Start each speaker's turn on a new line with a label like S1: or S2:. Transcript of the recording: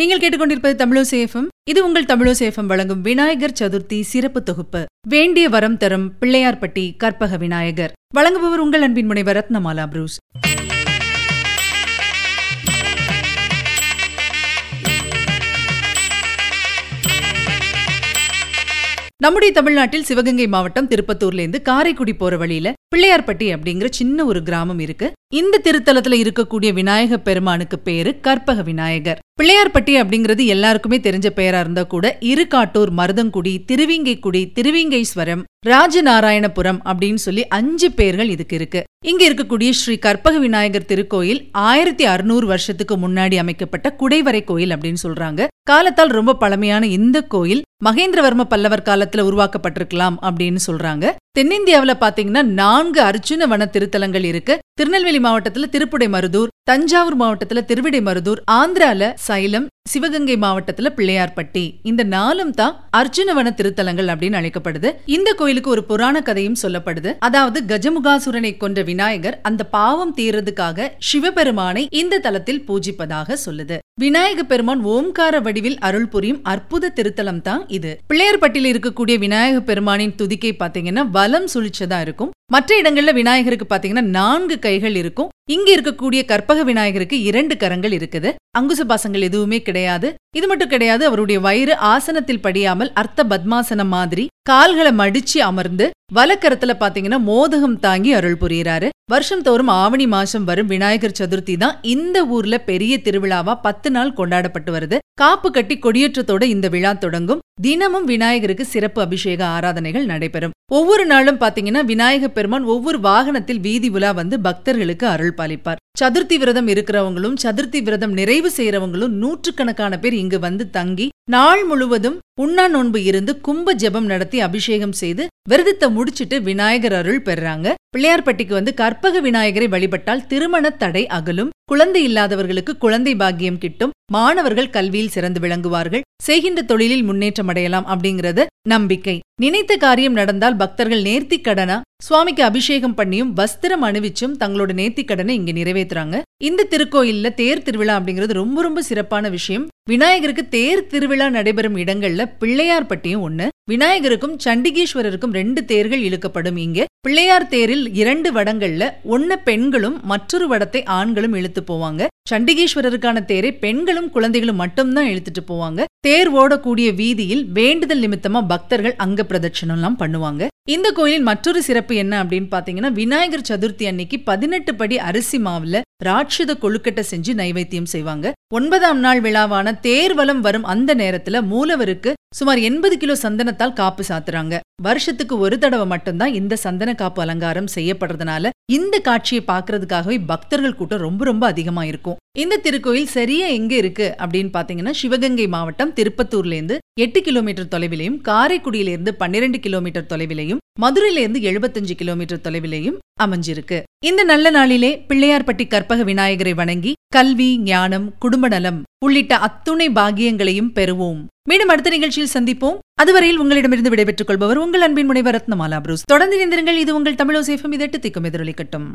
S1: நீங்கள் கேட்டுக்கொண்டிருப்பது தமிழோசேஃபம் இது உங்கள் தமிழோசேஃபம் வழங்கும் விநாயகர் சதுர்த்தி சிறப்பு தொகுப்பு. வேண்டிய வரம் தரும் பிள்ளையார்பட்டி கற்பக விநாயகர். வழங்குபவர் உங்கள் அன்பின் முனைவர் ரத்னமாலா புரூஸ். நம்முடைய தமிழ்நாட்டில் சிவகங்கை மாவட்டம் திருப்பத்தூர்ல இருந்து காரைக்குடி போற வழியில பிள்ளையார்பட்டி அப்படிங்கிற சின்ன ஒரு கிராமம் இருக்கு. இந்த திருத்தலத்துல இருக்கக்கூடிய விநாயக பெருமானுக்கு பேரு கற்பக விநாயகர். பிள்ளையார்பட்டி அப்படிங்கிறது எல்லாருக்குமே தெரிஞ்ச பெயரா இருந்தா கூட இருகாட்டூர் மருதங்குடி திருவிங்கைக்குடி திருவிங்கைஸ்வரம் ராஜநாராயணபுரம் அப்படின்னு சொல்லி அஞ்சு பேர்கள் இதுக்கு இருக்கு. இங்க இருக்கக்கூடிய ஸ்ரீ கற்பக விநாயகர் திருக்கோயில் ஆயிரத்தி அறுநூறு வருஷத்துக்கு முன்னாடி அமைக்கப்பட்ட குடைவரை கோயில் அப்படின்னு சொல்றாங்க. காலத்தால் ரொம்ப பழமையான இந்த கோயில் மகேந்திரவர்ம பல்லவர் காலத்துல உருவாக்கப்பட்டிருக்கலாம் அப்படின்னு சொல்றாங்க. தென்னிந்தியாவுல பாத்தீங்கன்னா நான்கு அர்ஜுன வன திருத்தலங்கள் இருக்கு. திருநெல்வேலி மாவட்டத்தில் திருப்புடை மருதூர் தஞ்சாவூர் மாவட்டத்துல திருவிடை மருதூர் ஆந்திரால சைலம் சிவகங்கை மாவட்டத்துல பிள்ளையார்பட்டி. இந்த நாலும் தான் அர்ஜுனவன திருத்தலங்கள் அப்படின்னு அழைக்கப்படுது. இந்த கோயிலுக்கு ஒரு புராண கதையும் சொல்லப்படுது. அதாவது கஜமுகாசுரனை கொன்ற விநாயகர் அந்த பாவம் தீர்றதுக்காக சிவபெருமானை இந்த தலத்தில் பூஜிப்பதாக சொல்லுது. விநாயக பெருமான் ஓம்கார வடிவில் அருள் புரியும் அற்புத திருத்தலம் தான் இது. பிள்ளையார்பட்டியில் இருக்கக்கூடிய விநாயக பெருமானின் துதிக்கை பாத்தீங்கன்னா வலம் சுழிச்சதா இருக்கும். மற்ற இடங்கள்ல விநாயகருக்கு பாத்தீங்கன்னா நான்கு கைகள் இருக்கும். இங்க இருக்கக்கூடிய கற்பக விநாயகருக்கு இரண்டு கரங்கள் இருக்குது. அங்குச பாசங்கள் எதுவுமே கிடையாது. இது மட்டும் கிடையாது அவருடைய வயிறு ஆசனத்தில் படியாமல் அர்த்த பத்மாசனம் மாதிரி கால்களை மடிச்சு அமர்ந்து வலக்கரத்துல பாத்தீங்கன்னா மோதகம் தாங்கி அருள் புரியுறாரு. வருஷம் தோறும் ஆவணி மாசம் வரும் விநாயகர் சதுர்த்தி தான் இந்த ஊர்ல பெரிய திருவிழாவா பத்து நாள் கொண்டாடப்பட்டு வருது. காப்பு கட்டி கொடியேற்றத்தோட இந்த விழா தொடங்கும். தினமும் விநாயகருக்கு சிறப்பு அபிஷேக ஆராதனைகள் நடைபெறும். ஒவ்வொரு நாளும் பாத்தீங்கன்னா விநாயக பெருமான் ஒவ்வொரு வாகனத்தில் வீதி உலா வந்து பக்தர்களுக்கு அருள் பாலிப்பார். சதுர்த்தி விரதம் இருக்கிறவங்களும் சதுர்த்தி விரதம் நிறைவு செய்யறவங்களும் நூற்றுக்கணக்கான பேர் இங்கு வந்து தங்கி நாள் முழுவதும் உண்ணா நோன்பு இருந்து கும்ப ஜெபம் நடத்தி அபிஷேகம் செய்து விரதத்தை முடிச்சிட்டு விநாயகர் அருள் பெறாங்க. பிள்ளையார்பட்டிக்கு வந்து கற்பக விநாயகரை வழிபட்டால் திருமண தடை அகலும். குழந்தை இல்லாதவர்களுக்கு குழந்தை பாக்கியம் கிட்டும். மாணவர்கள் கல்வியில் சிறந்து விளங்குவார்கள். செய்கின்ற தொழிலில் முன்னேற்றம் அடையலாம் அப்படிங்கறது நம்பிக்கை. நினைத்த காரியம் நடந்தால் பக்தர்கள் நேர்த்தி கடனா? சுவாமிக்கு அபிஷேகம் பண்ணியும் வஸ்திரம் அணிவிச்சும் தங்களோட நேர்த்திக்கடனை இங்க நிறைவேற்றுறாங்க இந்த திருக்கோயில்ல தேர் திருவிழா அப்படிங்கிறது ரொம்ப ரொம்ப சிறப்பான விஷயம். விநாயகருக்கு தேர் திருவிழா நடைபெறும் இடங்கள்ல பிள்ளையார்பட்டியும் ஒண்ணு. விநாயகருக்கும் சண்டிகேஸ்வரருக்கும் ரெண்டு தேர்கள் இழுக்கப்படும் இங்க. பிள்ளையார் தேரில் இரண்டு வடங்கள்ல ஒன்னு பெண்களும் மற்றொரு வடத்தை ஆண்களும் இழுத்து போவாங்க. சண்டிகேஸ்வரருக்கான தேரை பெண்களும் குழந்தைகளும் மட்டும்தான் இழுத்துட்டு போவாங்க. தேர் ஓடக்கூடிய வீதியில் வேண்டுதல் நிமித்தமா பக்தர்கள் அங்க பிரதட்சணம் எல்லாம் பண்ணுவாங்க. இந்த கோயிலின் மற்றொரு சிறப்பு என்ன அப்படின்னு பாத்தீங்கன்னா விநாயகர் சதுர்த்தி அன்னைக்கு பதினெட்டு படி அரிசி மாவுல ராட்சத கொழுக்கட்டை செஞ்சு நைவேத்தியம் செய்வாங்க. ஒன்பதாம் நாள் விழாவான தேர்வலம் வரும் அந்த நேரத்துல மூலவருக்கு சுமார் எண்பது கிலோ சந்தனத்தால் காப்பு சாத்துறாங்க. வருஷத்துக்கு ஒரு தடவை மட்டும்தான் இந்த சந்தன காப்பு அலங்காரம் செய்யப்படுறதுனால இந்த காட்சியை பாக்குறதுக்காகவே பக்தர்கள் கூட்டம் ரொம்ப ரொம்ப அதிகமா இருக்கும். இந்த திருக்கோயில் சரியா எங்க இருக்கு அப்படின்னு பாத்தீங்கன்னா சிவகங்கை மாவட்டம் திருப்பத்தூர்ல இருந்து எட்டு கிலோமீட்டர் தொலைவிலையும் காரைக்குடியில இருந்து பன்னிரண்டு கிலோமீட்டர் தொலைவிலையும் மதுரையில இருந்து எழுபத்தஞ்சு கிலோமீட்டர் தொலைவிலையும் அமைஞ்சிருக்கு. இந்த நல்ல நாளிலே பிள்ளையார்பட்டி கற்பக விநாயகரை வணங்கி கல்வி ஞானம் குடும்ப நலம் உள்ளிட்ட அத்துணை பாகியங்களையும் பெறுவோம். மீண்டும் அடுத்த நிகழ்ச்சியில் சந்திப்போம். அதுவரையில் உங்களிடமிருந்து விடைபெற்றுக் கொள்பவர் உங்கள் அன்பின் முனைவர் ரத்னமாலா புரூஸ். தொடர்ந்து இணைந்திருங்கள். இது உங்கள் தமிழோசேஃபம் இதட்டு திக்கும் எதிரொலிக்கட்டும்